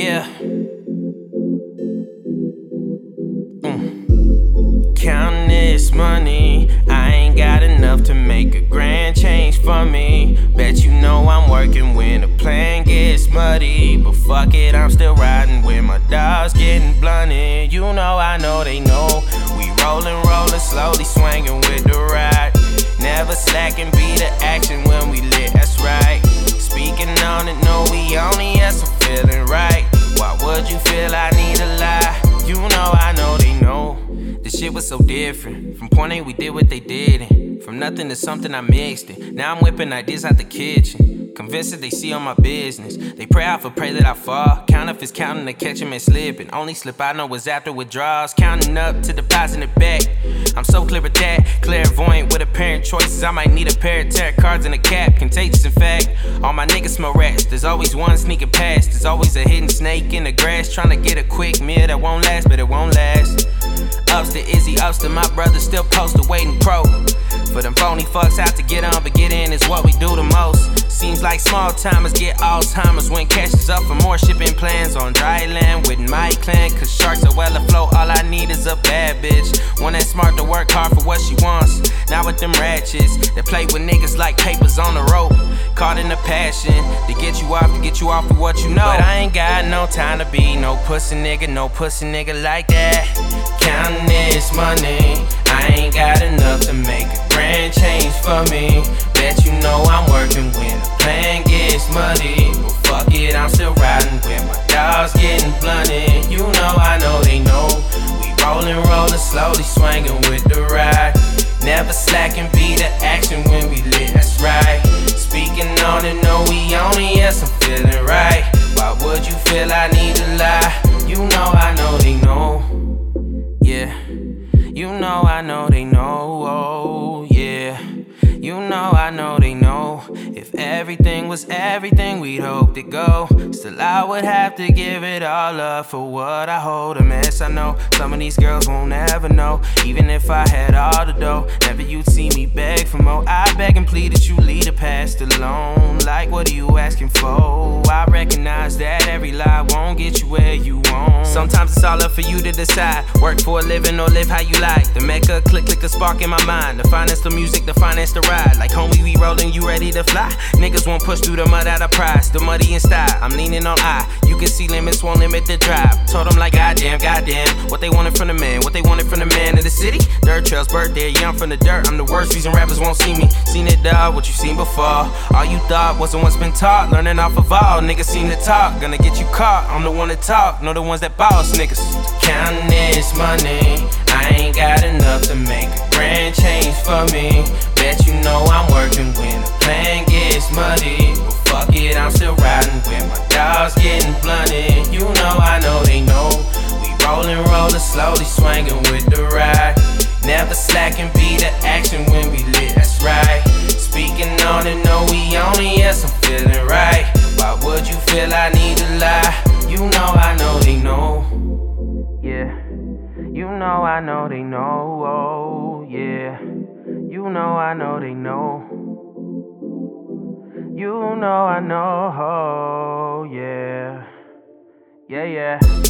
Yeah. Mm. Counting this money, I ain't got enough to make a grand change for me. Bet you know I'm working when the plan gets muddy. But fuck it, I'm still riding with my dogs getting blunted. You know, I know they know. We rolling, rolling, slowly swinging with the ride. Never slacking, be the action when we lit, that's right. Speaking on it, no, we only was so different. From point A, we did what they didn't. From nothing to something, I mixed it. Now I'm whipping ideas out the kitchen. Convinced that they see on my business. They pray out for pray that I fall. Count if it's counting to catch him and slipping. Only slip I know was after withdrawals. Counting up to deposit it back. I'm so clear with that. Clairvoyant with apparent choices. I might need a pair of tarot cards and a cap. Contagious, in fact. All my niggas smell rats. There's always one sneaking past. There's always a hidden snake in the grass. Trying to get a quick meal that won't last, but it won't last. Ups to Izzy, ups to my brother, still posted waiting pro. For them phony fucks out to get on, but get in is what we do the most. Seems like small timers get Alzheimer's when cash is up for more shipping plans on dry land with my clan. Cause sharks are well afloat, all I need is a bad bitch. One that's smart to work hard for what she wants. Not with them ratchets that play with niggas like papers on the rope. Caught in a passion to get you off, to get you off of what you know. But I ain't got no time to be no pussy nigga, no pussy nigga like that. Counting this money, I ain't got enough to make a grand change for me. Bet you know I'm working when rollin', rollin', slowly swinging with the ride. Never slacking, be the action when we lit, that's right. Speaking on it, no, we only yes, I'm feeling right. Why would you feel I need to lie? You know, I know they know. Yeah, you know, I know they know. Everything was everything we'd hoped to go, still I would have to give it all up for what I hold a mess. I know some of these girls won't ever know. Even if I had all the dough, never you'd see me beg for more. I beg and plead that you leave the past alone. Like, what are you asking for? I recognize that every lie won't get you where you want. Sometimes it's all up for you to decide. Work for a living or live how you like. The mecca, click, click a spark in my mind. The finance, the music, the finance, the ride. Like homie, we rolling, you ready to fly? Niggas won't push through the mud out of pride. The muddy in style. I'm leaning on I. You can see limits won't limit the drive. Told them like goddamn, goddamn. What they wanted from the man, what they wanted from the man in the city. Dirt trails, birthday, young from the dirt. I'm the worst reason rappers won't see me. Seen it dog, what you seen before. All you thought wasn't what's been taught. Learning off of all. Niggas seem to talk. Gonna get you caught. I'm the one to talk. Know the ones that boss niggas. Counting this money. I ain't got enough to make a grand change for me. Bet you know I'm working when the plan gets muddy. But fuck it, I'm still riding when my dogs getting blunted. You know, I know they know. We rollin', rollin', slowly swinging with the ride. Never slacking, be the action when we lit, that's right. Speaking on it, no, we only yes, I'm feeling right. Feel I need to lie? You know, I know they know. Yeah. You know I know they know, oh yeah. You know I know they know. You know I know, oh yeah. Yeah, yeah.